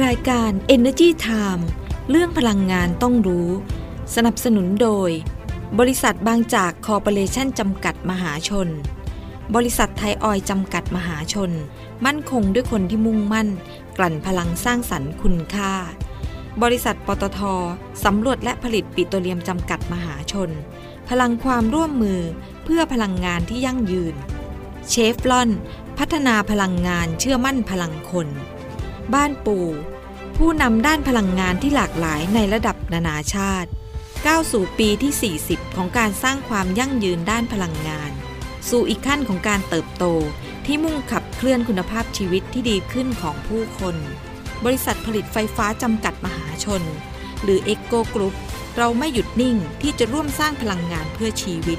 รายการ Energy Time เรื่องพลังงานต้องรู้ สนับสนุนโดย บริษัทบางจากคอร์ปอเรชั่นจำกัดมหาชน บริษัทไทยออยจำกัดมหาชน มั่นคงด้วยคนที่มุ่งมั่น กลั่นพลังสร้างสรรค์คุณค่า บริษัทปตทสำรวจและผลิตปิโตรเลียมจำกัดมหาชน พลังความร่วมมือเพื่อพลังงานที่ยั่งยืน เชฟลอน พัฒนาพลังงานเชื่อมั่นพลังคน บ้านปู่ ผู้นำด้านพลังงานที่หลากหลายในระดับนานาชาติก้าวสู่ปีที่ 40 ของการสร้างความยั่งยืนด้านพลังงาน สู่อีกขั้นของการเติบโตที่มุ่งขับเคลื่อนคุณภาพชีวิตที่ดีขึ้นของผู้คน บริษัทผลิตไฟฟ้าจำกัดมหาชน หรือ e โกกรุ๊ปเราไม่หยุดนิ่งที่จะร่วมสร้างพลังงานเพื่อชีวิต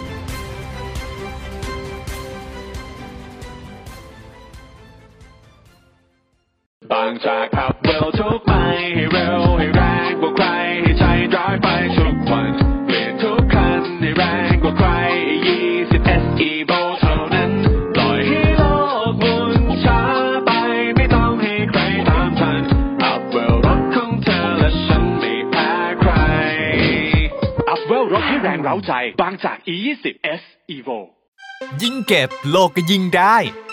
บางจากขับเร็วทุกไปให้เร็วให้แรงกว่าใครให้ใจร้ายไปทุกวันเปลี่ยนทุกคันให้แรงกว่าใคร20 SE v o เท่านั้นปล่อยให้โลกมุนช้าไปไม่ต้องให้ใครตามทันอัพเวลรถของเธอและฉันไม่แพ้ใครอัพเวลรถให้แรงเร้าใจบางจาก E20 S Evo ยิ่งเก็บโลกก็ยิ่งได้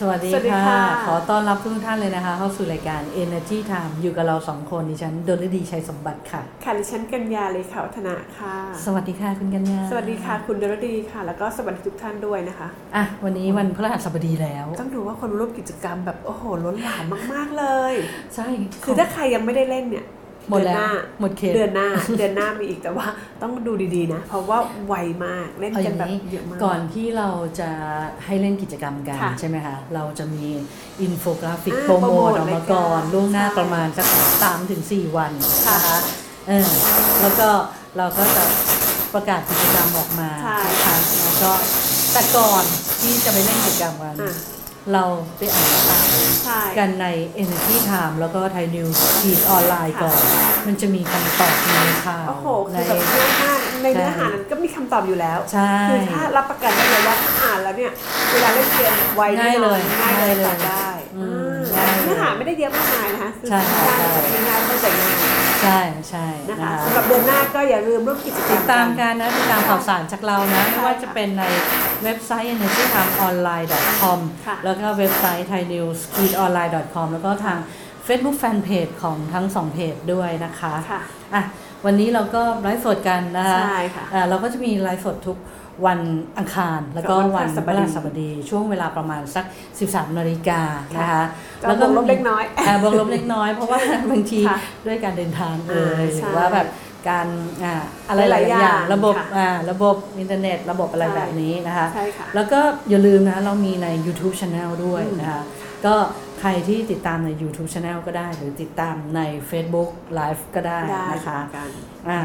สวัสดีสวัสดีค่ะค่ะ ขอต้อนรับทุกท่านเลยนะคะ เข้าสู่รายการ Energy Time อยู่กับเราสองคนดิฉันดลฤดีชัยสมบัติค่ะ ค่ะดิฉันกัญญาเลยค่ะวัฒนะค่ะ สวัสดีค่ะคุณกัญญา สวัสดีค่ะคุณดรดีค่ะ แล้วก็สวัสดีทุกท่านด้วยนะคะ อะวันนี้วันพฤหัสบดีแล้ว ต้องดูว่าคนร่วมกิจกรรมแบบโอ้โหล้นหลามมาก ๆเลย ใช่ คือถ้าใครยังไม่ได้เล่นเนี่ย หมดเดือนแล้วหน้าหมดเขตเดือนหน้าเดือนหน้ามีอีกแต่ว่าต้องดูดีๆนะ เพราะว่าไวมากเล่นเอาอกันย่างแบบนี้เยอะมากก่อนที่เราจะให้เล่นกิจกรรมกันค่ะใช่ไหมคะเราจะมีอินโฟกราฟิกอ่าโปรโมทโปรโมทออกมาก่อนรายการล่วงหน้าใช่ประมาณสักสามถึงสี่วันค่ะนะคะเออแล้วก็เราก็จะประกาศกิจกรรมออกมาใช่นะคะแล้วก็แต่ก่อนที่จะไปเล่นกิจกรรมกันอะ เราไปอ่านข่าวใช่ กันใน Energy Time แล้วก็ไทยนิวส์ฟีดออนไลน์ก่อน มันจะมีคำตอบในข่าวโอ้โหใน คือแบบเยอะมากในเนื้อหาใช่นั้นก็มีคำตอบอยู่แล้วใช่คือถ้ารับประกันได้เลยว่าถ้าอ่านแล้วเนี่ย เวลาเล่นเกมไวแน่นอนง่ายเลยง่ายเลยง่ายเลยตอบได้อืมอ่าง่ายเลยเนื้อหาไม่ได้เยอะมากมายนะคะคือใช่ใช่ง่ายๆเข้าใจง่าย ใช่ใช่นะนะคะคะสำหรับเดือนหน้าก็อย่าลืมร่วมกิจกรรติมดตามกันนะติดตามข่าวสารจากเรานะใช่ไม่ว่าจะเป็นในเว็บไซต์ energytimeonline.com ค่ะแล้วก็เว็บไซต์ thainewsfeedonline.com แล้วก็ทาง Facebook Fanpage ของทั้งสองเพจด้วยนะคะค่ะอะวันนี้เราก็ไลฟ์สดกันนะคะใช่ค่ะอ่าเราก็จะมีไลฟ์สดทุก วันอังคาร แล้วก็กับวัวันนพพฤฤหัหัสสบบดีดี ช่วงเวลาประมาณสัก 13นาฬิกานะคะก็บวกลบเล็กน้อยบวกลบเล็กน้อยเพราะว่าบางทีค่ะด้วยการเดินทางเออ่าใช่หรือว่าแบบการอ่าอะไรหหลาลายยๆๆอย่างอย่างระบบค่ะอ่าระบบอินเทอร์เน็ต ระบบอะไรใช่แบบนี้นะคะใช่ค่ะแล้วก็อย่าลืมนะเรามีใน YouTube Channel ด้วยนะคะก็ใครที่ติดตามใน YouTube Channel ก็ได้ หรือติดตามใน Facebook Live ก็ได้ได้นะคะเหมือนกันอ่า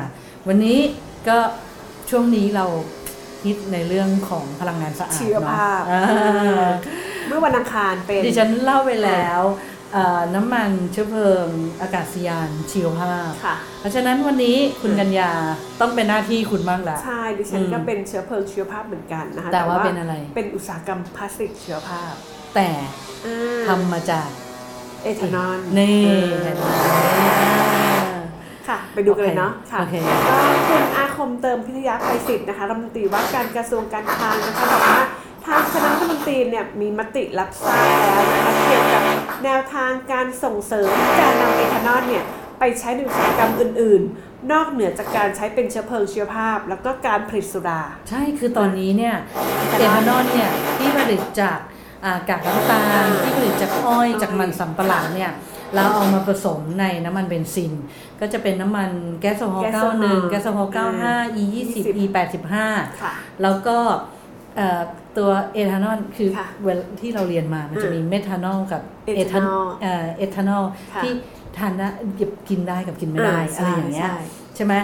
วันนี้ก็ช่วงนี้เรา ฮิตในเรื่องของพลังงานสะอาดชีวเนาะภาพอ่าเมื่อวันอังคารเป็นดิฉันเล่าไปแล้วเอ่อน้ำมันเชื้อเพลิงอากาศยานชีวภาพค่ะเพราะฉะนั้นวันนี้คุณกัญญาต้องเป็นหน้าที่คุณบ้างละใช่ดิฉันอืมก็เป็นเชื้อเพลิงชีวภาพเหมือนกันนะคะแต่ว่าเป็นอะไรเป็นอุตสาหกรรมพลาสติกชีวภาพ แต่อ่าทำมาจากเอทานอลนี่เอเห็นอไหม ค่ะ ไปดูกันเลยเนาะค่ะโอเคก็คุณอาคมเติมพิทยาภัยศิษย์นะคะรัฐมนตรีว่าการกระทรวงการคลังนะคะบอกว่าทางคณะรัฐมนตรีเนี่ยมีมติรับทราบแล้วนะคะเกี่ยวกับแนวทางการส่งเสริมการนำเอทานอลเนี่ยไปใช้ในอุตสาหกรรมอื่น ๆ นอกเหนือจากการใช้เป็นเชื้อเพลิงชีวภาพ แล้วก็การผลิตสุรา ใช่คือตอนนี้เนี่ยเอทานอลเนี่ยที่ผลิตจากอ่ากากน้ำตาลที่ผลิตจากอ้อยจากมันสำปะหลังเนี่ย เราเอามาผสมในน้ำมันเบนซิน ก็จะเป็นน้ำมันแก๊สโซฮอล์แก๊สโซฮอล์91 แก๊สโซฮอล์95 E 20 E 85ค่ะแล้วก็เอ่อตัวเอทานอลคือค่ะเวลาที่เราเรียนมามันจะมีเมทานอลกับเอทานอลเอ่อเอทานอลค่ะที่ทานได้กินได้กับกินไม่ได้อ่าใช่อะไรอย่างเงี้ยใช่ช่ไหม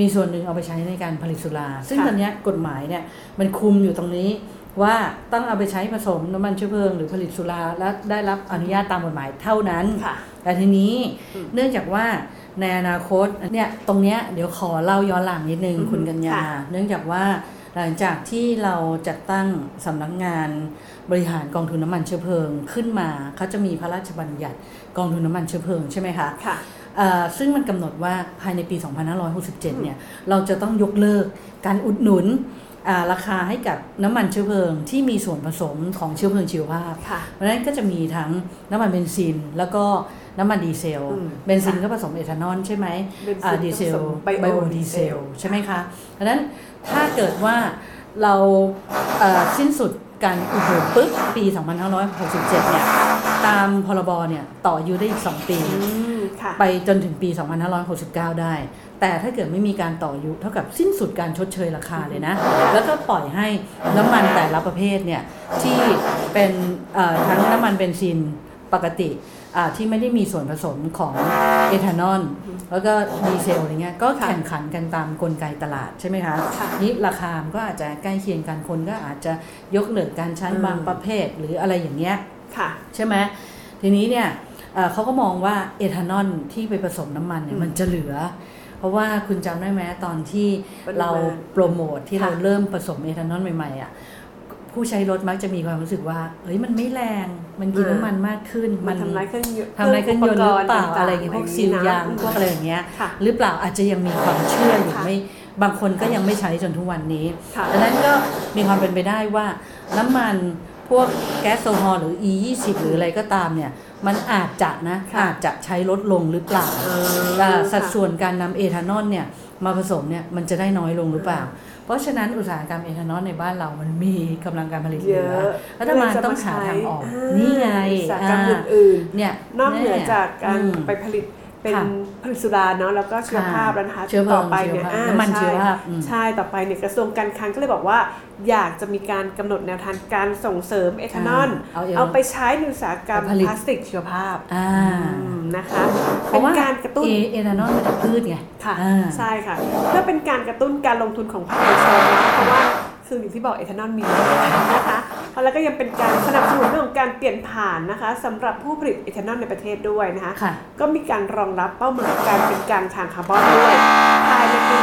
มีส่วนหนึ่งเอาไปใช้ในการผลิตสุรา ซึ่งค่ะตอนเนี้ยกฎหมายเนี่ยมันคุมอยู่ตรงนี้ ว่าต้องเอาไปใช้ผสมน้ำมันเชื้อเพลิงหรือผลิตสุราและได้รับอนุญาตตามกฎหมายเท่านั้นค่ะแต่ทีนี้อืมเนื่องจากว่าในอนาคตเนี่ยตรงเนี้ยเดี๋ยวขอเล่าย้อนหลังนิดนึงอือฮึคุณกัญญาค่ะเนื่องจากว่าหลังจากที่เราจัดตั้งสำนักงานบริหารกองทุนน้ำมันเชื้อเพลิงขึ้นมาเขาจะมีพระราชบัญญัติกองทุนน้ำมันเชื้อเพลิงใช่ไหมคะค่ะเอ่อซึ่งมันกำหนดว่าภายในปี 2567 เนี่ยเราจะต้องยกเลิกการอุดหนุนอ่า ราคาให้กับน้ำมันเชื้อเพลิงที่มีส่วนผสมของเชื้อเพลิงชีวภาพค่ะเพราะฉะนั้นก็จะมีทั้งน้ำมันเบนซิน แล้วก็น้ำมันดีเซลอืมเบนซินก็ผสมเอทานอลใช่ไหมเบนซินอ่าดีเซลก็ผสมไบไบโอโอดีเซลดีเซล ใช่ไหมคะ เพราะฉะนั้นถ้าเกิดว่าเราเอ่อสิ้นสุด การอุดหนุนปุ๊บปี 2567 เนี่ย ตามพรบเนี่ยต่ออายุได้อีก 2 ปีอืมค่ะไปจนถึงปี 2569 ได้ แต่ถ้าเกิดไม่มีการต่ออายุเท่ากับสิ้นสุดการชดเชยราคาเลยนะ แล้วก็ปล่อยให้น้ำมันแต่ละประเภทเนี่ย ที่เป็นเอ่อทั้งน้ำมันเบนซินปกติอ่า ที่ไม่ได้มีส่วนผสมของเอทานอลแล้วก็ดีเซลอะไรเงี้ยก็ค่ะแข่งขันกันตามกลไกตลาดใช่ไหมคะค่ะนี่ราคามันก็อาจจะใกล้เคียงกันคนก็อาจจะยกเลิกการใช้อืมบางประเภทหรืออะไรอย่างเงี้ยค่ะใช่ไหมทีนี้เนี่ยเอ่อเขาก็มองว่าเอทานอลที่ไปผสมน้ำมันเนี่ยอืมมันจะเหลือ เพราะว่าคุณจำได้ไหมตอนที่ปริมาณเราโปรโมทที่ค่ะเราเริ่มผสมเอทานอลใหม่ๆอะ ผู้ใช้รถมักจะมีความรู้สึกว่าเฮ้ยมันไม่แรง มันกินน้ำมันมากขึ้น มันทำลายเครื่องยนต์ทำลายเครื่องยนต์หรือเปล่าปกณ์อะไรอย่างเงี้ยพวกซีลยางพวกอะไรอย่างเงี้ยค่ะหรือเปล่าอาจจะยังมีความเชื่ออยู่ค่ะไม่ บางคนก็ยังไม่ใช้จนทุกวันนี้ค่ะดังนั้นก็มีความเป็นไปได้ว่าน้ำมันพวกแก๊สโซฮอลหรือ E 2 0หรืออะไรก็ตามเนี่ย มันอาจจะนะค่ะอาจจะใช้ลดลงหรือเปล่าเออแต่สัดค่ะส่วนการนำเอทานอลเนี่ยมาผสมเนี่ยมันจะได้น้อยลงหรือเปล่า เพราะฉะนั้นอุตสาหกรรมเอทานอลในบ้านเรามันมีกำลังการผลิตเหเยลือะอรัฐบาลต้องหาทางออกอ่านี่ไงอุตสาหกรรมอ่าอื่นเนี่ยๆนอกเหนือจากการอืมไปผลิต เป็นค่ะผลิตสุราเนาะแล้วก็เชื้อเพลิงแล้วนะคะเชื้อเพลิงต่อไปเนี่ยเชื้อภาพอ่าน้ำมันใเชื้อภาพอืมใช่ต่อไปเนี่ยกระทรวงการคลังก็เลยบอกว่า อยากจะมีการกำหนดแนวทางการส่งเสริมเอทานอลเอาเอเอาไปใช้ในอุตสาหกรรมไปผลิตพลาสติกชีวภาพอ่าอืมนะคะเพเป็นราะว่าการกระตุ้นเอเอทานอลมาจากพืชไงค่ะอ่าใช่ค่ะเพื่อเป็นการกระตุ้นการลงทุนของภาคเอกชนนะคะเพราะว่า คืออย่างที่บอกเอทานอลมีน้อยนะคะแล้วก็ยังเป็นการสนับสนุนเรื่องของการเปลี่ยนผ่านนะคะสำหรับผู้ผลิตเอทานอลในประเทศด้วยนะคะค่ะก็มีการรองรับเป้าหมายการเป็นกลางทางคาร์บอนด้วยภายในปี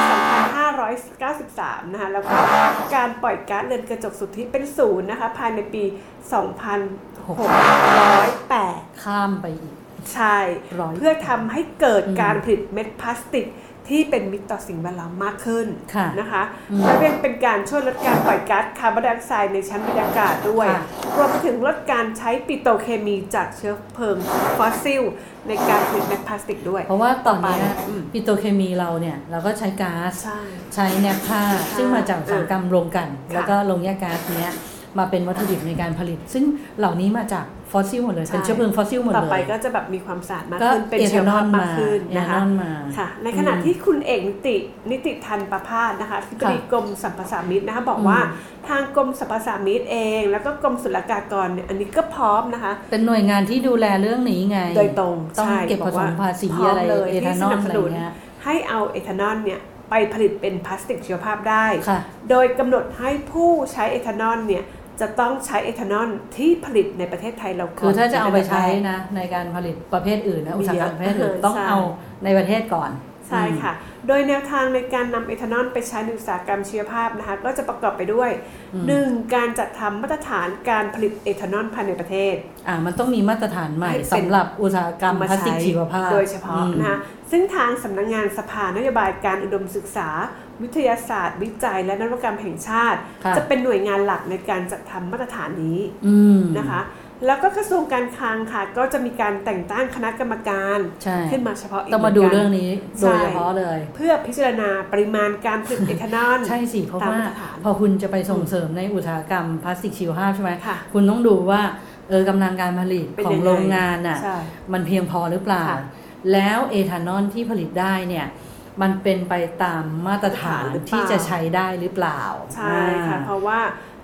2593 นะคะแล้วก็การปล่อยก๊าซเรือนกระจกสุทธิเป็นศูนย์นะคะภายในปี 2608 ข้ามไปอีกใช่ร้อยเพื่อทำให้เกิดอืมการผลิตเม็ดพลาสติก ที่เป็นมิตรต่อสิ่งแวดล้อมมากขึ้นค่ะนะคะอืมและยังเป็นการช่วยลดการปล่อยก๊าซคาร์บอนไดออกไซด์ในชั้นบรรยากาศด้วยค่ะรวมไปถึงลดการใช้ปิโตรเคมีจากเชื้อเพลิงฟอสซิล ในการผลิตเม็ดพลาสติกด้วย เพราะว่าตอนนี้ต่อไปอืมปิโตรเคมีเราเนี่ย เราก็ใช้ก๊าซใช่ใช้แนบผ้าซึ่งมาจากอุตสาหกรรมโรงกลันค่ะแล้วก็โรงแยกก๊าซเนี้ย มาเป็นวัตถุดิบในการผลิต ซึ่งเหล่านี้มาจากฟอสซิลหมดเลยใช่เป็นเชื้อเพลิงฟอสซิลหมดต่อเลยไปก็จะแบบมีความสะอาดมากก็ขึ้น เป็นเอเชื้ทาอนอพลมามากขึ้นเอนะทาคะนอลมาค่ะ ในขณะที่คุณเอกนิตินิติทันประพาสนะคะที่บดีค่ะกรมสรรพสามิตนะคะบอกอืมว่าทางกรมสรรพสามิตเอง แล้วก็กรมศุลกากรเนี่ยอันนี้ก็พร้อมนะคะ เป็นหน่วยงานที่ดูแลเรื่องนี้ไง โดยตรงต้องใช่เก็บผสมภาษีพร้อมอะไรเลยเอที่ทานสอลนับอะสไรนุนเงี้ยให้เอาเอทานอลเนี่ยไปผลิตเป็นพลาสติกชีวภาพได้ค่ะโดยกำหนดให้ผู้ใช้เอทานอลเนี่ย จะต้องใช้เอทานอลที่ผลิตในประเทศไทยเราก่อนคือถ้าจะเอาไปใช้นนะในการผลิตประเภทอื่นนะมีอุตสาหกรรมประเภทอื่นเยอะต้องใช่เอาในประเทศก่อน ใช่ค่ะ โดยแนวทางในการนำเอทานอลไปใช้ในอุตสาหกรรมชีวภาพนะคะก็จะประกอบไปด้วยอืม 1. การจัดทำมาตรฐานการผลิตเอทานอลภายในประเทศอ่ามันต้องมีมาตรฐานใหม่ให้เป็นสำหรับอุตสาหกรรมมาพลาสติกใช้ชีวภาพ โดยเฉพาะอืมนะคะ ซึ่งทางสำนักงานสภานโยบายการอุดมศึกษา วิทยาศาสตร์ วิจัย และนวัตกรรมแห่งชาติค่ะจะเป็นหน่วยงานหลักในการจัดทำมาตรฐานนี้อืมนะคะ แล้วก็กระทรวงการคลังค่ะ ก็จะมีการแต่งตั้งคณะกรรมการใช่ขึ้นมาเฉพาะกต้องมาดูหนกันเรื่องนี้โดยเฉพาะเลย เพื่อพิจารณาปริมาณการผลิตเอทานอลใช่สิเพราะตามว่ามาตรฐานพอคุณจะไปส่งเสริมในอุตสาหกรรมพลาสติกชีวภาพใช่ไหมค่ะคุณต้องดูว่าเออกำลังการผลิตเป็นของยังไงโรงงานน่ะใช่มันเพียงพอหรือเปล่าค่ะ แล้วเอทานอลที่ผลิตได้เนี่ยมันเป็นไปตามมาตรฐานหรือเปล่าที่จะใช้ได้หรือเปล่า ใช่ค่ะอ่าเพราะว่า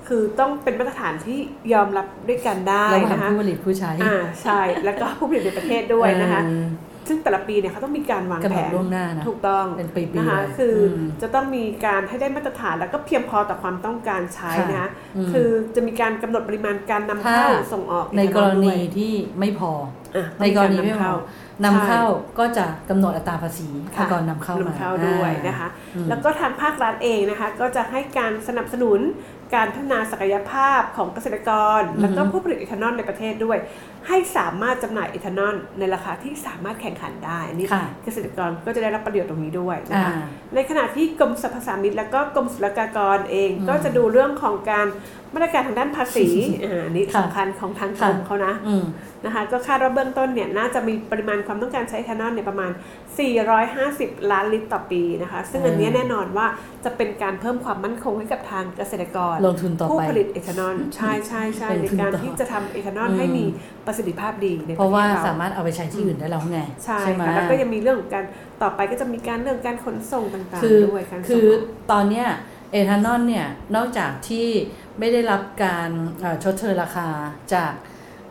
คือต้องเป็นมาตรฐานที่ยอมรับด้วยกันได้ระหว่างนะคะผู้ผลิตผู้ใช้อ่าใช่ แล้วก็ผู้ผลิตในประเทศด้วยนะคะเออซึ่งแต่ละปีเนี่ยเขาต้องมีการวางกำหแผนดนล่วงหน้านะถูกต้องเป็นปีๆนะคะเลยคืออมจะต้องมีการให้ได้มาตรฐานแล้วก็เพียงพอต่อความต้องการใช้ค่ะนะคะอืมคือจะมีการกำหนดปริมาณการนำเข้าถ้าส่งออกในกรณีด้วยที่ไม่พออะในกรณีไม่พอต้องมี นำเข้าก็จะกำหนดอัตราภาษีค่ะก่อนนำเข้ามานำเข้าด้วยนะคะอืมแล้วก็ทางภาครัฐเองนะคะ ก็จะให้การสนับสนุนการพัฒนาศักยภาพของเกษตรกร แล้วก็ผู้ผลิตเอทานอลในประเทศด้วย ให้สามารถจำหน่ายเอทานอลในราคาที่สามารถแข่งขันได้อันนี้ค่ะเกษตรกรก็จะได้รับประโยชน์ตรงนี้ด้วยนะคะอ่าในขณะที่กรมสรรพสามิตแล้วก็กรมศุลกากรเองอืมก็จะดูเรื่องของการมาตรการทางด้านภาษีอ่าอันนี้ค่ะสำคัญของทางกรมค่ะเขานะอืมนะคะก็คาดว่าเบื้องต้นเนี่ยน่าจะมีปริมาณความต้องการใช้เอทานอลเนี่ยประมาณ 450 ล้านลิตรต่อปีนะคะ ซึ่งอันเนี้ยอืมแน่นอนว่าจะเป็นการเพิ่มความมั่นคงให้กับทางเกษตรกรลงทุนต่อผู้ไปผลิตเอทานอลใช่ใช่ใช่ลงในทุนการต่อที่จะทำเอทานอลอืมให้มีประสิทธิภาพดีในเพราะว่าปทศสามารถเอาไปใช้ที่อื่นได้แล้วไงใช่ไหมค่ะแล้วก็ยังมีเรื่องของการต่อไปก็จะมีการเรื่องการขนส่งต่างคือๆด้วยการส่งคือออกตอนเนี้ยเอทานอลเนี่ยนอกจากที่ไม่ได้รับการเอ่อชดเชยราคาจาก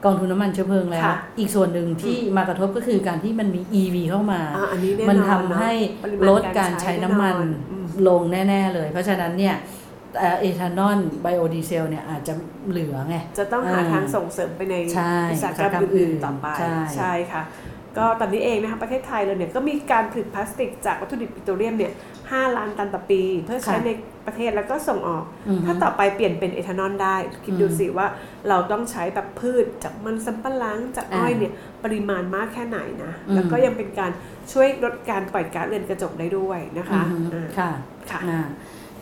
กองทุนน้ำมันเชื้อเพลิงแล้วค่ะอีกส่วนหนึ่งที่มากระทบก็คือการที่มันมี EV เข้ามาอ่าอันนี้แน่นอนมันทำเนอะให้ปริมาณลดการใช้น้ำมันแน่นอนอืมลงแน่ ๆ เลย เพราะฉะนั้นเนี่ย เอ่อเอทานอลไบโอดีเซลเนี่ยอาจจะเหลือไง จะต้องหาอ่าทางส่งเสริมไปในใช่อุตสาหกรรมอุตสาหกรรมอื่นๆต่อไปใช่ใช่ค่ะ ก็ตอนนี้เองนะคะประเทศไทยเราเนี่ยก็มีการผลิตพลาสติกจากวัตถุดิบปิโตรเลียมเนี่ย5ล้านตันต่อปี เพื่อใช้ค่ะในประเทศแล้วก็ส่งออกอือฮึถ้าต่อไปเปลี่ยนเป็นเอทานอลได้ คิดดูสิว่าเราต้องใช้แบบพืชจากมันสำปะหลังจากอ้อยอ่าเนี่ยปริมาณมากแค่ไหนนะอืมแล้วก็ยังเป็นการช่วยลดการปล่อยก๊าซเรือนกระจกได้ด้วยนะคะอือฮึอ่าค่ะค่ะอ่า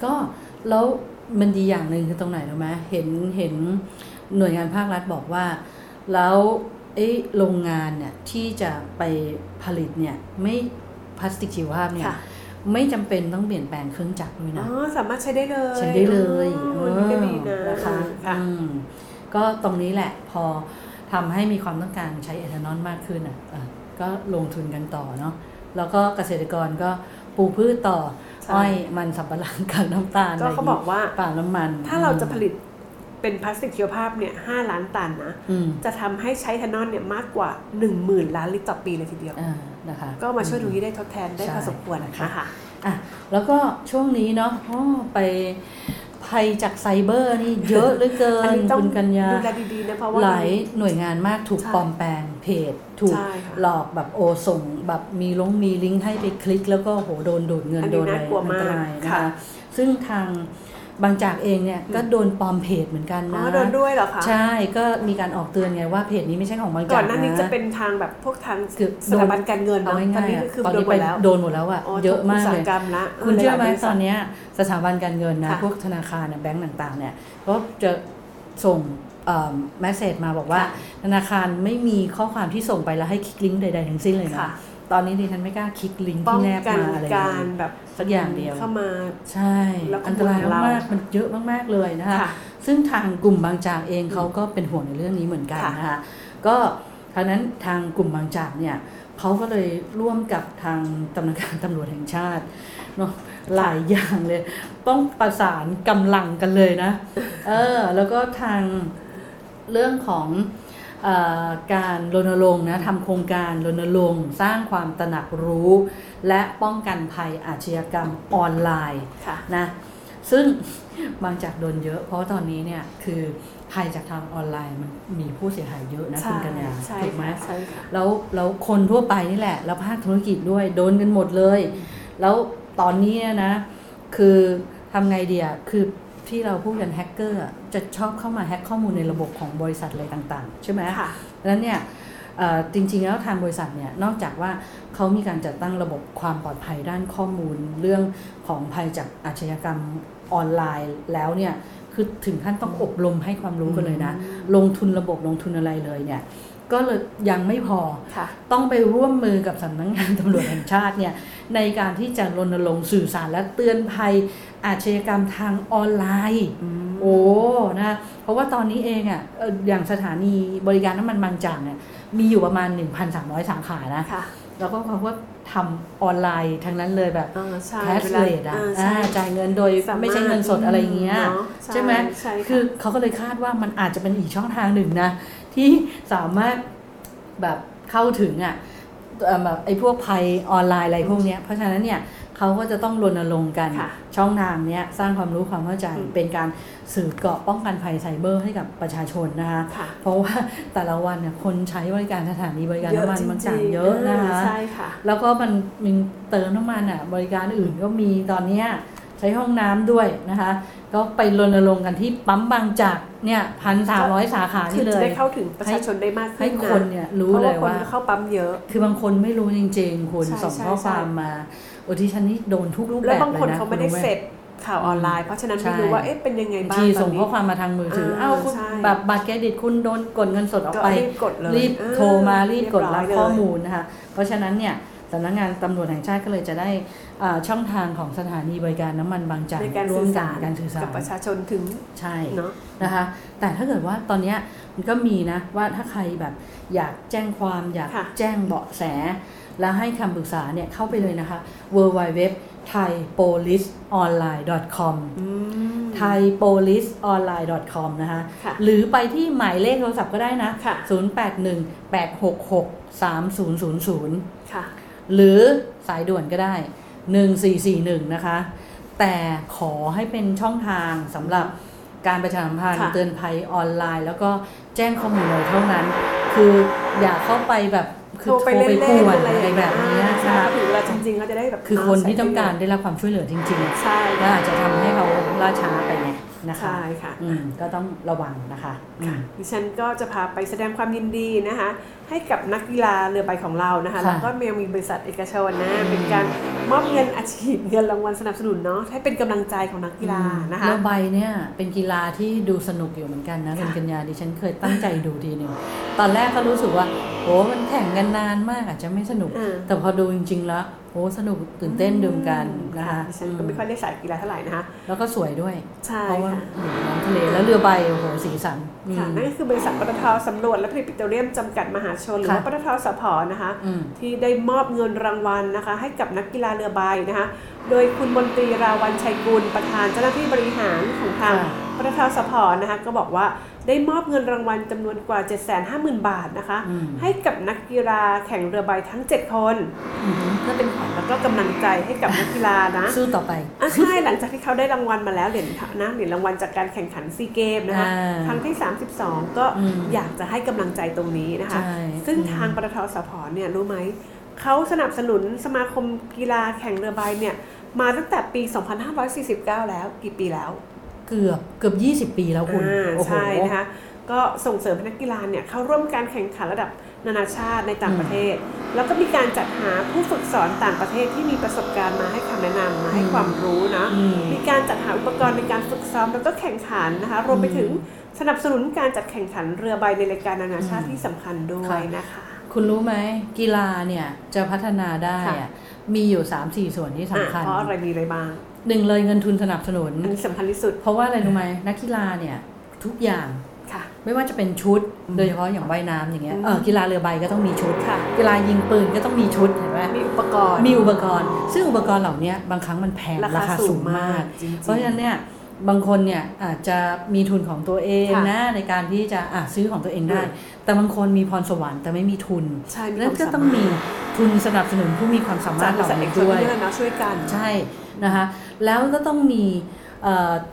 ก็ แล้วมันดีอย่างหนึ่งคือตรงไหนรู้ไหมเห็นเห็นหน่วยงานภาครัฐบอกว่า แล้วไอ้โรงงานเนี่ยที่จะไปผลิตเนี่ยไม่พลาสติกชีวภาพเนี่ยค่ะไม่จำเป็นต้องเปลี่ยนแปลงเครื่องจักรด้วยอ๋นะอสามารถใช้ได้เลยใช้ได้เลยอ๋อนี่ก็ดีนะนะคะค่ะอืมก็ตรงนี้แหละพอทำให้มีความต้องการใช้เอทานอลมากขึ้นอะเอ่อก็ลงทุนกันต่อเนาะแล้วก็เกษตรกรก็ปลูกพืชต่อใช่ อ้อยมันสับปะหลังกับน้ำตาลก็เขาบอกว่าปาล์มน้ำมัน ถ้าเราจะผลิตเป็นพลาสติกชีวภาพเนี่ยห้าล้านตันนะอืมจะทำให้ใช้เอทานอลเนี่ยมากกว่า 1 0,000 ล้านลิตรต่อปีเลยทีเดียวอ่านะคะก็มาช่วยตรงนี้ได้ทดแทนได้ใช่พอสมควรนะนะคะคะอะแล้วก็ช่วงนี้เนาะอ้อไป ภัยจากไซเบอร์นี่เยอะเหลือเกิอันนนี้ต้องคุณกัญญาดูแลดีๆนะเพราะว่าหลายหน่วยงานมากถูกใช่ปลอมแปลงเพจ ถูกใช่ค่ะหลอกแบบโอส่งแบบมีลงมีลิงก์ให้ไปคลิก แล้วก็โหโดนดูดเงินอันนี้โดนอะไรน่ากลัวอันมากตรายนะค่ะคะซึ่งทาง บางจากเองเนี่ยก็โดนปลอมเพจเหมือนกันอ๋นะอโดนด้วยเหรอคะ ใช่ก็มีการออกเตือนไงว่าเพจนี้ไม่ใช่ของบางจากก่อนหน้านี้นะจะเป็นทางแบบพวกทางคือสถาบันการเงินเอาเนาะตอนง่ายนี้ๆก็อะคือตอนโดนนี้หมไปดแล้วโดนหมดแล้วอะเยอะมากทุอุตสาเลหยกรรมละคุณเชื่อไหมลายๆบริษัตอนเนี้ยสถาบันการเงินนะค่ะพวกธนาคารเนี่ยแบงก์ต่างๆเนี่ยก็จะส่งแมสเซจมาบอกว่าค่ะธนาคารไม่มีข้อความที่ส่งไปแล้วให้คลิกลิงก์ใดๆทั้งสิ้นเลยนะค่ะ ตอนนี้ดิฉันไม่กล้าคลิกลิงก์ป้อที่งแนบกันมาอะไรเลการยแบบสักอย่างเดียวเข้ามาใช่แล้วขโมยอันตรายของเรามากๆมันเยอะมากๆเลยนะคะค่ะซึ่งทางกลุ่มบางจากเองเขาก็เป็นห่วงในเรื่องนี้เหมือนกันค่ะนะคะก็ทางนั้นทางกลุ่มบางจากเนี่ยเขาก็เลยร่วมกับทางตำนักงานตำรวจแห่งชาติเนาะหลายอย่างเลย ต้องประสานกำลังกันเลยนะ เออ แล้วก็ทางเรื่องของเออ การรณรงค์นะทำโครงการรณรงค์สร้างความตระหนักรู้ และป้องกันภัยอาชญากรรมออนไลน์ค่ะนะซึ่งบางจากโดนเยอะ เพราะว่าตอนนี้เนี่ยคือภัยจากทางออนไลน์มันมีผู้เสียหายเยอะนะใช่คุณกัญญาใช่ถูกไหมค่ะใช่ค่ะแล้วแล้วคนทั่วไปนี่แหละ แล้วภาคธุรกิจด้วยโดนกันหมดเลย แล้วตอนนี้นะ คือทำไงเดียคือ ที่เราพูดกันแฮกเกอร์อะจะชอบเข้ามาแฮกข้อมูลในระบบของบริษัทอะไรต่างๆ ใช่ไหมค่ะดังนั้นเนี่ยเอ่อจริงๆแล้วทางบริษัทเนี่ยนอกจากว่าเขามีการจัดตั้งระบบความปลอดภัยด้านข้อมูล เรื่องของภัยจากอาชญากรรมออนไลน์แล้วเนี่ยคือถึงขั้นต้องอบรมให้ความรู้กันเลยนะ ลงทุนระบบลงทุนอะไรเลยเนี่ยก็เลยยังไม่พอค่ะต้องไปร่วมมือกับสำนักงานตำรวจแห่งชาติเนี่ยในการที่จะรณรงค์สื่อสารและเตือนภัย อาชญากรรมทางออนไลน์โอ้นะเพราะว่าตอนนี้เองอะเอ่ออย่างสถานีบริการน้ำมันบางจากเนี่ยมีอยู่ประมาณ 1,300 สาขานะค่ะแล้วก็เขาก็ทำออนไลน์ทั้งนั้นเลยแบบอ่าใช่แคชวลาเลดอะาอ่าใช่จ่ายเงินโดยสามารถไม่ใช่เงินสดอะไรอย่างเงี้ยเนอะใช่ใช่ไหมใช่ค่ะคือเขาก็เลยคาดว่ามันอาจจะเป็นอีกช่องทางหนึ่งนะ ที่สามารถแบบเข้าถึงอะเอ่อแบบไอ้พวกภัยออนไลน์อะไรพวกเนี้ยเพราะฉะนั้นเนี่ย เขาก็จะต้องรณรงค์กันค่ะช่องทางเนี้ยสร้างความรู้ความเข้าใจอืมเป็นการสื่อเกราะป้องกันภัยไซเบอร์ให้กับประชาชนนะคะค่ะเพราะว่าแต่ละวันเนี่ยคนใช้บริการสถานีบริการเยอะน้ำมันจริงๆมันต่างเยอะนะคะใช่ค่ะแล้วก็มันมีเติมน้ำมันอะบริการอื่นก็มีตอนเนี้ยใช้ห้องน้ำด้วยนะคะ ก็ไปรณรงค์กันที่ปั๊มบางจากเนี่ยพันสามร้อยสาขาคืนี่อเลจะยได้เข้าถึงประชาชนได้มากขึ้นให้คนเนี่ยรู้เพราะเลว่ายคนว่าก็เข้าปั๊มเยอะ คือบางคนไม่รู้จริง ๆ คุณใช่ส่งใช่ข้อความใช่มา โอ้ที่ฉันนี่โดนทุกรูปแบบแล้วบางคนลยะเขาไม่ได้ณรู้หเสพข่าวออนไลน์เพราะฉะนั้นใช่ไม่รู้ว่าเอ๊ะเป็นยังไงบางบ้างทีตส่องนข้อนี้ความมาทางมือถืออ่าเอ้าคุณใช่แบบบัตรเครดิตคุณโดนกดเงินสดออกก็ไปรีบกดเลยรีบเออโทรมารีบกดรับเยร้ยเลยข้อมูลนะคะเพราะฉะนั้นเนี่ยสำนักงานตำรวจแห่งชาติก็เลยจะได้อ่าช่องทางของสถานีบริการน้ำมันบางจากในการร่วสื่มอกัสานรการสื่อสารกับประชาชนถึงใช่เนาะนะคะแต่ถ้าเกิดว่าตอนเนี้ยมันก็มีนะว่าถ้าใครแบบอยากแจ้งความอยากค่ะแจ้งเบาะแส แล้วให้คำปรึกษาเนี่ยเข้าไปเลยนะคะ w w w t h a i p o l i c e o n l i n e c o m t h a i p o l i c e o n l i n e c o m นะคะค่ะหรือไปที่หมายเลขโทรศัพท์ก็ได้นะค่ะ0818663000ค่ะหรือสายด่วนก็ได้ 1441 นะคะ แต่ขอให้เป็นช่องทางสำหรับการประชาสัมพันธ์ค่ะเตือนภัยออนไลน์ แล้วก็แจ้งข้อมูลเลยเท่านั้น คืออย่าเข้าไปแบบ คือโทรไปเล่นป่ๆวนอะไรอะไรแบบนี้ใช่นะคะถึงเวลาจริงๆเขาจะได้แบบคือคนที่ใช้ต้องการประโยชน์ได้รับความช่วยเหลือจริงๆใช่ก็อาจจะทำให้เขาล่าช้าไปไง นะคะใช่ค่ะอืมก็ต้องระวังนะคะอืมดิฉันก็จะพาไปแสดงความยินดีนะคะ ให้กับนักกีฬาเรือใบของเรานะคะค่ะแล้วก็ยังมีบริษัทเอกชนนะเป็นการมอบเงินอาชีพเงินรางวัลสนับสนุนเนาะให้เป็นกำลังใจของนักกีฬานะคะเรือใบเนี่ยเป็นกีฬาที่ดูสนุกอยู่เหมือนกันนะเป็นกัญญาดิฉันเคยตั้งใจดูทีหนึ่งตอนแรกก็รู้สึกว่าโอ้มันแข่งกันนานมากอาจจะไม่สนุกอ่าแต่พอดูจริงๆแล้ว โอ้สนุกตื่นเต้นดื่มกันนะคะดิฉันก็ไม่ค่อยได้สายกีฬาเท่าไหร่นะคะแล้วก็สวยด้วย ใช่เพราะว่าค่ะอยู่น้ำทะเลแล้วเรือใบโอ้โหสีสันอืมค่ะนั่นก็คือบริษัทปตทสำรวจและผลิตปิโตรเลียมจำกัดมหาชน หรือว่าค่ะปตทสพนะคะอืมที่ได้มอบเงินรางวัลนะคะ ให้กับนักกีฬาเรือใบนะคะ โดยคุณมนตรีราวันชัยกุลประธานเจ้าหน้าที่บริหารของทาง ค่ะปตทสพนะคะก็บอกว่าได้มอบเงินรางวัลจำนวนกว่า 750,000 บาทนะคะอืมให้กับนักกีฬาแข่งเรือใบทั้ง 7 คนอืมเพื่อเป็นขวัญแล้วก็กำลังใจให้กับนักกีฬานะสู้ต่อไปอะใช่หลังจากที่เขาได้รางวัลมาแล้วเหรียญนะเหรียญรางวัลจากการแข่งขันซีเกมนะคะอ่าครั้งที่ 32 ก็อืมอยากจะให้กำลังใจตรงนี้นะคะใช่ซึ่งอืมทางปตทสพเนี่ยรู้ไหมเขาสนับสนุนสมาคมกีฬาแข่งเรือใบเนี่ยมาตั้งแต่ปี 2549 แล้วกี่ปีแล้ว เกือบเกือบ 20 ปีแล้วคุณอ่าโอ้โหใช่นะคะก็ส่งเสริมให้นักกีฬาเนี่ยเข้าร่วมการแข่งขันระดับนานาชาติในต่างประเทศ แล้วก็มีการจัดหาผู้ฝึกสอนต่างประเทศที่มีประสบการณ์มาให้คำแนะนำมาให้ความรู้นะอืมมีการจัดหาอุปกรณ์ในการฝึกซ้อมแล้วก็แข่งขันนะคะรวมไปถึงสนับสนุนการจัดแข่งขันเรือใบในรายการนานาชาติที่สำคัญด้วยนะคะ คุณรู้ไหมกีฬาเนี่ยจะพัฒนาได้ค่ะอะมีอยู่ 3 4 ส่วนที่สำคัญอะเพราะอะไรมีอะไรบ้าง หนึ่งเลยเงินทุนสนับสนุนอันนี้สำคัญที่สุด เพราะว่าอะไรรู้ไหมนักกีฬาเนี่ยทุกอย่างค่ะไม่ว่าจะเป็นชุดโดยเฉพาะอย่างว่ายน้ำอย่างเงี้ยอืมเออกีฬาเรือใบก็ต้องมีชุดค่ะกีฬายิงปืนก็ต้องมีชุดเห็นไหมมีอุปกรณ์มีอุปกรณ์ ซึ่งอุปกรณ์เหล่านี้บางครั้งมันแพงราคาราคาสูสูงงมามากกจริงๆเพราะฉะนั้นเนี่ยบางคนเนี่ยอาจจะมีทุนของตัวเองค่ะนะในการที่จะอะซื้อของตัวเองได้อืมแต่บางคนมีพรสวรรค์แต่ไม่มีทุนใช่มีแล้วความก็ต้องสามารถมีทุนสนับสนุนผู้มีความสามารจากถบเหริล่าษัทเอกชนนี้ด้วยนี่แหละนะช่วยกันใช่ นะคะแล้วก็ต้องมี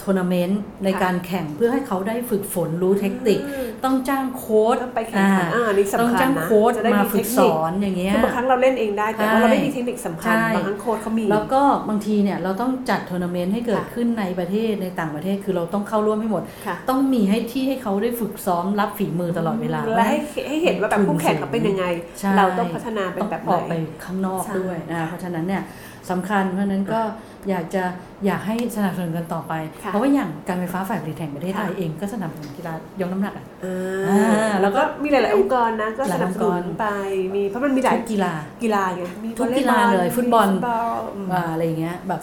ทัวร์นาเมนต์ในค่ะการแข่งเพื่อให้เขาได้ฝึกฝนรู้เทคนิคอืมต้องจ้างโค้ชต้องไปแข่งขันอ่านี่สำคัญนะต้องจ้างโค้ชจะได้มามีฝึกเทคนิคสอนอย่างเงี้ยคือบางครั้งเราเล่นเองได้ แต่ว่าใช่เราไม่มีเทคนิคสำคัญใช่บางครั้งโค้ชเขามี แล้วก็บางทีเนี่ยเราต้องจัดทัวร์นาเมนต์ให้เกิดค่ะขึ้นในประเทศในต่างประเทศคือเราต้องเข้าร่วมให้หมดค่ะต้องมีให้ที่ให้เขาได้ฝึกซ้อมรับฝีมือตลอดเวลาและให้ให้เห็นว่าแบบทุนคู่แข่งเขาเป็นยังไงใช่เราต้องพัฒนาเป็นแบบต้องออกไหไปนข้างนอกใช่ด้วยนะเพราะฉะนั้นเนี่ยสำคัญ เพราะฉะนั้นก็อยากจะอยากให้สนับสนุนกันต่อไปค่ะเพราะว่าอย่างการไฟฟ้าฝ่ายผลิตแห่งประเทศไทยค่ะเองก็สนับสนุนกีฬายกน้ำหนักอะอ่าอ่าแล้วก็มีหลาย ๆ องค์กรนะก็หสลายนับองสค์กนุรนไปมีเพราะมันมีหลายทุกกีฬากีฬาไงมีทุกกีฬาเลยฟุตบอลมีฟุตบอลอืมอ่าอะไรอย่างเงี้ยแบบ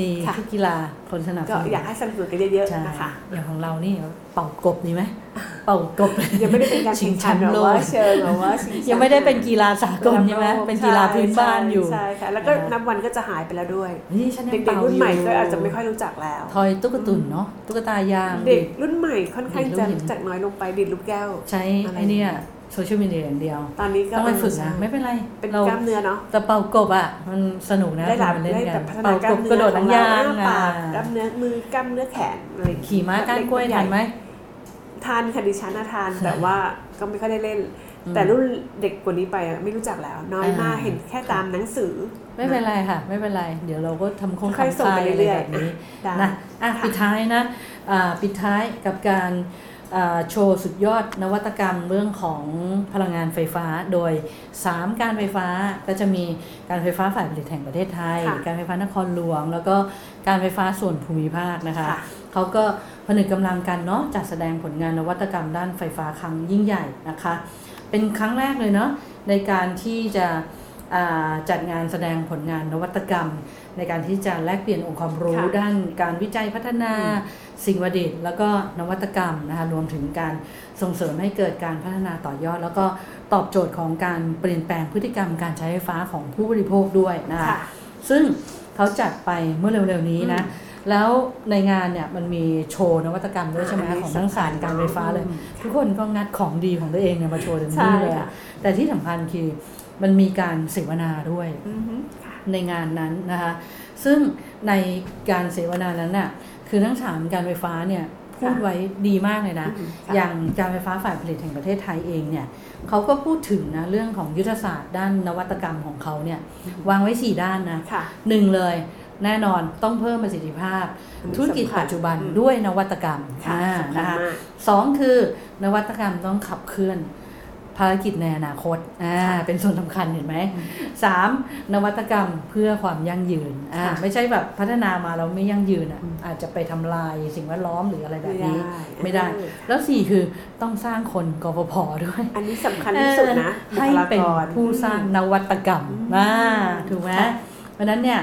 มีค่ะทุกกีฬาคนสนับสก็นุนอยากให้สนับสนุนกันเยอะใช่ๆนะคะอย่างของเรานี่เป่ากบดีไหมเป่ากบยังไม่ได้เป็นการชิชิงงแชแชมมป์ป์โลโลกกเชิงแบบว่าชิงแชป์ยังไม่ได้เป็นกีฬาสากลใช่ไหมเป็นกีฬาพื้นบ้านอยู่ใช่ค่ะแล้วก็นับวันก็จะหายไปแล้วด้วยนี่ฉันยังเด็กเป่าๆรุ่นใหม่อยู่ก็อาจจะไม่ค่อยรู้จักแล้วทอยตุ๊กตุนเนาะตุ๊กตายางเด็กรุ่นใหม่ค่อนข้างเด็กรุ่จะนเห็นรู้จักน้อยลงไปดิดลูกแก้ว ใช้อะไรไอเนี่ย โซเชียลมีเดียอย่างเดียว ตอนนี้ก็ต้องไปฝึกใช่นะ ไม่เป็นไร เป็นเรากล้ามเนื้อเนาะแต่เป่ากบอะ มันสนุกนะได้หลับคนมาเล่นได้กัแบนบพัฒนาเป่ากล้ามบเนื้กระโดดขหนัองงเรายางอ้าอะปากกล้ามเนื้อมือกล้ามเนื้อแขนอะไรอย่างเงี้ยขี่ม้าก้านกล้วยทันไหมทานค่ะดิฉันนะทาน แต่ว่าก็ไม่ค่อยได้เล่นอืมแต่รุ่นเด็กกว่านี้ไปอะไม่รู้จักแล้ว น้อยมากอ่าเห็นแค่ตามหนังสือ ไม่เป็นไรค่ะ ไม่เป็นไร เดี๋ยวเราก็ทำโครงค่อยๆทำส่งค่าไปยอะไรเรื่อยๆแบบนี้ได้นะอะค่ะปิดท้ายนะอ่าปิดท้ายกับการอ่า โชว์สุดยอดนวัตกรรมเรื่องของพลังงานไฟฟ้า โดย 3 การไฟฟ้าก็จะมีการไฟฟ้าฝ่ายผลิตแห่งประเทศไทยค่ะการไฟฟ้านครหลวง แล้วก็การไฟฟ้าส่วนภูมิภาคนะคะค่ะเขาก็ผนึกกำลังกันเนาะจัดแสดงผลงานนวัตกรรมด้านไฟฟ้าครั้งยิ่งใหญ่นะคะ เป็นครั้งแรกเลยเนาะในการที่จะอ่า จัดงานแสดงผลงานนวัตกรรม ในการที่จะแลกเปลี่ยนองค์ความรู้ค่ะด้านการวิจัยพัฒนาสิ่งประดิษฐ์แล้วก็นวัตกรรมนะคะรวมถึงการส่งเสริมให้เกิดการพัฒนาต่อยอด แล้วก็ตอบโจทย์ของการเปลี่ยนแปลงพฤติกรรมการใช้ไฟฟ้าของผู้บริโภคด้วยนะคะค่ะซึ่งเขาจัดไปเมื่อเร็วๆนี้นะแล้วในงานเนี่ยมันมีโชว์นวัตกรรมด้วยใช่ไหมอ่าอันนี้ของทั้งสารการไฟฟ้าเลยอืมทุกคนก็งัดของดีของตัวเองเนี่ยมาโชว์เต็มใช่ที่เลยค่ะอะแต่ที่สำคัญคือ มันมีการเสวนาด้วยอือฮึค่ะในงานนั้นนะคะ ซึ่งในการเสวนานั้นน่ะคือทั้งสามการไฟฟ้าเนี่ยพูดไว้ดีมากเลยนะอืมค่ะอย่างการไฟฟ้าฝ่ายผลิตแห่งประเทศไทยเองเนี่ยเขาก็พูดถึงนะเรื่องของยุทธศาสตร์ด้านนวัตกรรมของเขาเนี่ยวางไว้ 4 ด้านนะค่ะหนึ่งเลยแน่นอนต้องเพิ่มประสิทธิภาพอันนี้ธุรกิจสำคัญปัจจุบันอืมด้วยนวัตกรรมค่ะอ่าสำคัญนะคะมากสองคือนวัตกรรมต้องขับเคลื่อน ภารกิจในอนาคตอ่าเป็นส่วนสำคัญเห็นไหมสามนวัตกรรมเพื่อความยั่งยืนอ่าค่ะไม่ใช่แบบพัฒนามาแล้วไม่ยั่งยืนอะอาจจะไปทำลายสิ่งแวดล้อมหรืออะไรแบบนี้ไม่ได้เออแล้วสี่คือต้องสร้างคนกฟผด้วย อันนี้สำคัญที่สุดนะเออให้เป็นบุคลากรผู้สร้างนวัตกรรมอืมอ่าถูกไหมค่ะเพราะฉะนั้นเนี่ย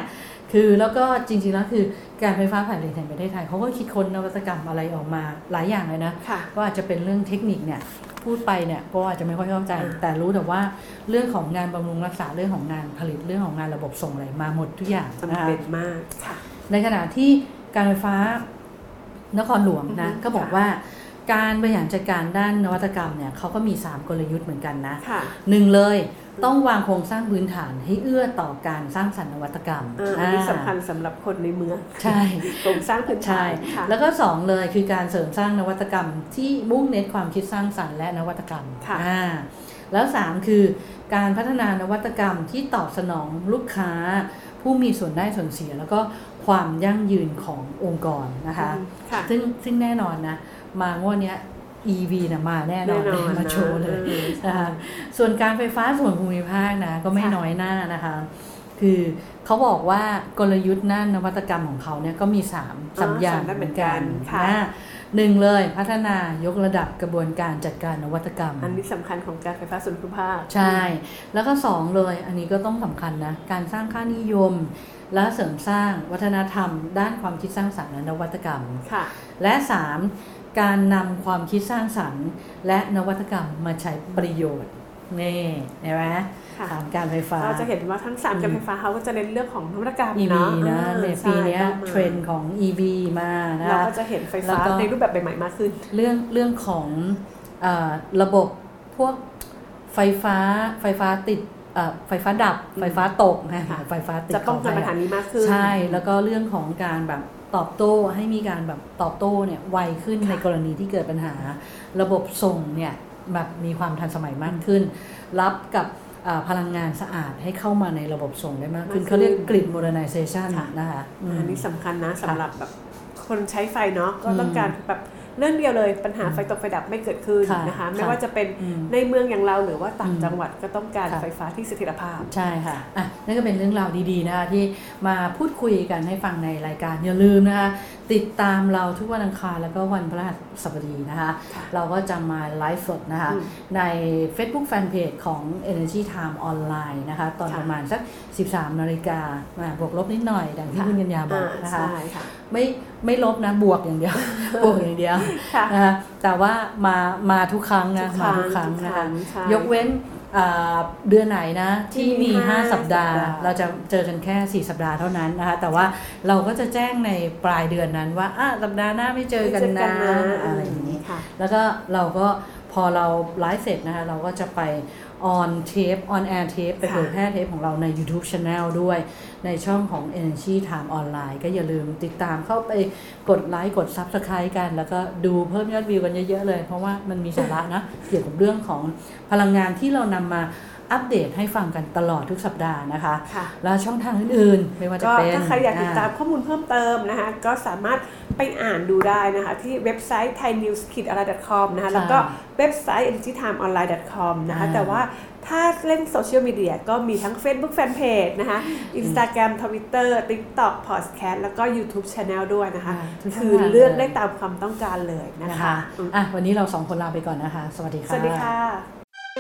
คือแล้วก็จริงๆแล้วคือการไฟฟ้าฝ่ายผลิตแห่งประเทศไทยเขาก็คิดค้นนวัตกรรมอะไรออกมาหลายอย่างเลยนะค่ะก็อาจจะเป็นเรื่องเทคนิคเนี่ยพูดไปเนี่ยก็อาจจะไม่ค่อยเข้าใจอ่าแต่รู้แต่ว่าเรื่องของงานบำรุงรักษาเรื่องของงานผลิตเรื่องของงานระบบส่งอะไรมาหมดทุกอย่างจำนะคะเป็นมากค่ะ ในขณะที่การไฟฟ้านครหลวงนะอือฮึก็บอกค่ะว่าการบริหารจัดการด้านนวัตกรรมเนี่ยเขาก็มี 3 กลยุทธ์เหมือนกันนะค่ะหนึ่งเลยต้องวางโครงสร้างพื้นฐานให้เอื้อต่อการสร้างสรรค์นวัตกรรมเอออันนี้อ่าสำคัญสำหรับคนในเมืองใช่โครงสร้างพื้นใช่ฐานค่ะแล้วก็สองเลยคือการเสริมสร้างนวัตกรรมที่มุ่งเน้นความคิดสร้างสรรค์และนวัตกรรมค่ะอ่าแล้วสามคือการพัฒนานวัตกรรมที่ตอบสนองลูกค้า ผู้มีส่วนได้ส่วนเสีย แล้วก็ความยั่งยืนขององค์กรนะคะอืมค่ะซึ่งซึ่งแน่นอนนะมางวดเนี้ย EV นะมาแน่นอนแน่นอนเลยมาโชว์เลยนะเออใช่นะคะส่วนการไฟฟ้าส่วนภูมิภาคนะก็ไม่ค่ะน้อยหน้านะคะ คือเขาบอกว่ากลยุทธ์ด้านนวัตกรรมของเขาเนี่ยก็มี3ามสามอย่างสามด้านเหเหมืมืออนนกักันนค่ะนะหนึ่งเลยพัฒนายกระดับกระบวนการจัดการนวัตกรรม อันนี้สำคัญของการไฟฟ้าส่วนภูมิภาค ใช่ แล้วก็สองเลยอันนี้ก็ต้องสำคัญนะ การสร้างค่านิยม และเสริมสร้างวัฒนธรรม ด้านความคิดสร้างสรรค์และนวัตกรรมค่ะและ 3. การนำความคิดสร้างสรรค์ และนวัตกรรมมาใช้ประโยชน์นี่เห็นไหมค่ะถามการไฟฟ้าเราจะเห็นว่าทั้งสามการไฟฟ้าเขาก็จะเน้นเรื่องของนวัตกรรม EV เนาะนะเออในใช่ปีเนี้ยต้องมาเทรนด์ของ EV มานะเราคะก็จะเห็นไฟแล้วฟ้าก็ในรูปแบบใหม่ๆมากขึ้น เรื่องเรื่องของเออระบบพวกไฟฟ้าไฟฟ้าติดเอ่อ ไฟฟ้าดับอืมไฟฟ้าตกนะค่ะไฟฟ้าติดจะป้องกันขปัญหานี้มากขึ้น ใช่ แล้วก็เรื่องของการแบบตอบโต้ให้มีการแบบตอบโต้เนี่ยไวขึ้นค่ะในกรณีที่เกิดปัญหา ระบบส่งเนี่ยแบบมีความทันสมัยมากขึ้น รับกับเอ่อพลังงานสะอาดให้เข้ามาในระบบส่งได้มากขึ้นมากขึ้นเขาเรียกกริด modernization ค่ะนะคะอืมอันนี้สำคัญนะสำหรับแบบคนใช้ไฟเนาะก็ต้องอืมการแบบ เรื่องเดียวเลยปัญหาไฟตกไฟดับไม่เกิดขึ้นค่ะนะคะไม่ค่ะว่าจะเป็นอืมในเมืองอย่างเราหรือว่าต่างอืมจังหวัดก็ต้องการค่ะไฟฟ้าที่เสถียรภาพใช่ค่ะอะนั่นก็เป็นเรื่องราวดีๆนะคะที่มาพูดคุยกันให้ฟังในรายการอย่าลืมนะคะติดตามเราทุกวันอังคารแล้วก็วันพฤหัสบดีนะคะค่ะเราก็จะมาไลฟ์สดนะคะอืมใน Facebook Fanpage ของ Energy Time ออนไลน์นะคะ ตอนค่ะประมาณสัก 13 นาฬิกาอ่าบวกลบนิดหน่อยดังที่ค่ะคุณกัญญาบอกอ่านะคะใช่ค่ะไม่ ไม่ลบนะบวกอย่างเดียว บวกอย่างเดียวค่ะนะคะแต่ว่ามามาทุกครั้งนะทุกคมารั้งทุกครั้งทุกนะครั้คะงใช่ยกเว้นอ่าเดือนไหนนะ ที่ที่มีมีห้า5สัปดาห์สัปดาห์ เราจะเจอกันแค่ 4 สัปดาห์เท่านั้นนะคะ แต่ว่าเราก็จะแจ้งในปลายเดือนนั้นว่าอะสัปดาห์หน้าไม่เจอกันนะอะไรอย่างนี้ค่ะแล้วก็เราก็พอเราไลฟ์เสร็จนะคะเราก็จะไป ออนเทป on air เทปไปค่ะเผยแพร่เทปของเราใน YouTube Channel ด้วย ในช่องของ Energy Time ออนไลน์ก็อย่าลืมติดตามเข้าไปกดไลค์กด Subscribe กัน แล้วก็ดูเพิ่มยอดวิวกันเยอะๆเลย เพราะว่ามันมีสาระนะ เกี่ยวกับเรื่องของพลังงานที่เรานำมา อัปเดตให้ฟังกันตลอดทุกสัปดาห์นะคะค่ะแล้วช่องทางอื่นๆ ไม่ว่าจะก็เป็นถ้าใครอยากติดตามข้อมูลเพิ่มเติมนะคะ ก็สามารถไปอ่านดูได้นะคะ ที่เว็บไซต์ thainews.com นะคะ แล้วก็เว็บไซต์ energytimeonline.com นะคะอ่าแต่ว่าถ้าเล่นโซเชียลมีเดียก็มีทั้ง Facebook Fanpage นะคะ Instagram Twitter TikTok Podcast แล้วก็ YouTube Channel ด้วยนะคะอ่าทุกช่องคือทางเลือกเลยได้ตามความต้องการเลยนะนะคะคะ อะวันนี้เราสองคนลาไปก่อนนะคะ สวัสดีสค่ะวัสดีค่ะ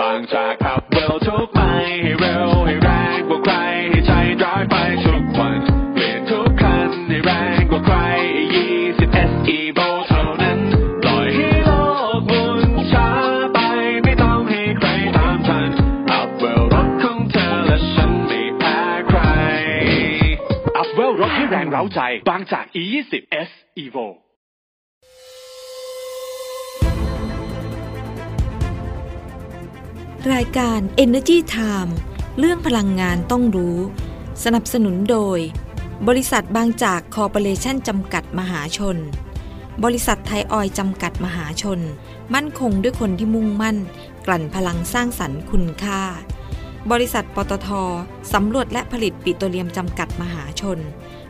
บางจากขับเร็วทุกไปให้เร็วให้แรงกว่าใครให้ใจร้ายไปทุกวันเปลี่ยนทุกคันให้แรงกว่าใคร20 SE v o เท่านั้นปล่อยให้โลกหมุนช้าไปไม่ต้องให้ใครตามทันอัพเวลรถของเธอและฉันไม่แพ้ใครอัพเวลรถให้แรงเร้าใจ บางจาก E20 S Evo รายการ Energy Time เรื่องพลังงานต้องรู้ สนับสนุนโดย บริษัทบางจากคอร์ปอเรชันจำกัดมหาชน บริษัทไทยออยจำกัดมหาชน มั่นคงด้วยคนที่มุ่งมั่น กลั่นพลังสร้างสรรค์คุณค่า บริษัทปตทสำรวจและผลิตปิโตรเลียมจำกัดมหาชน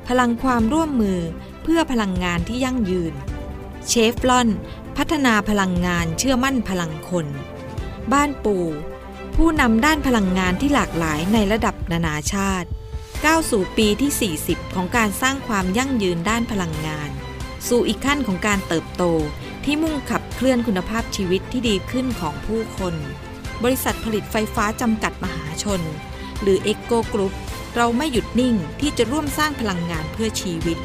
พลังความร่วมมือเพื่อพลังงานที่ยั่งยืน เชฟลอน พัฒนาพลังงานเชื่อมั่นพลังคน บ้านปู่ ผู้นำด้านพลังงานที่หลากหลายในระดับนานาชาติก้าวสู่ปีที่ 40 ของการสร้างความยั่งยืนด้านพลังงาน สู่อีกขั้นของการเติบโตที่มุ่งขับเคลื่อนคุณภาพชีวิตที่ดีขึ้นของผู้คน บริษัทผลิตไฟฟ้าจำกัดมหาชน หรือเอ็กโกกรุ๊ปเราไม่หยุดนิ่งที่จะร่วมสร้างพลังงานเพื่อชีวิต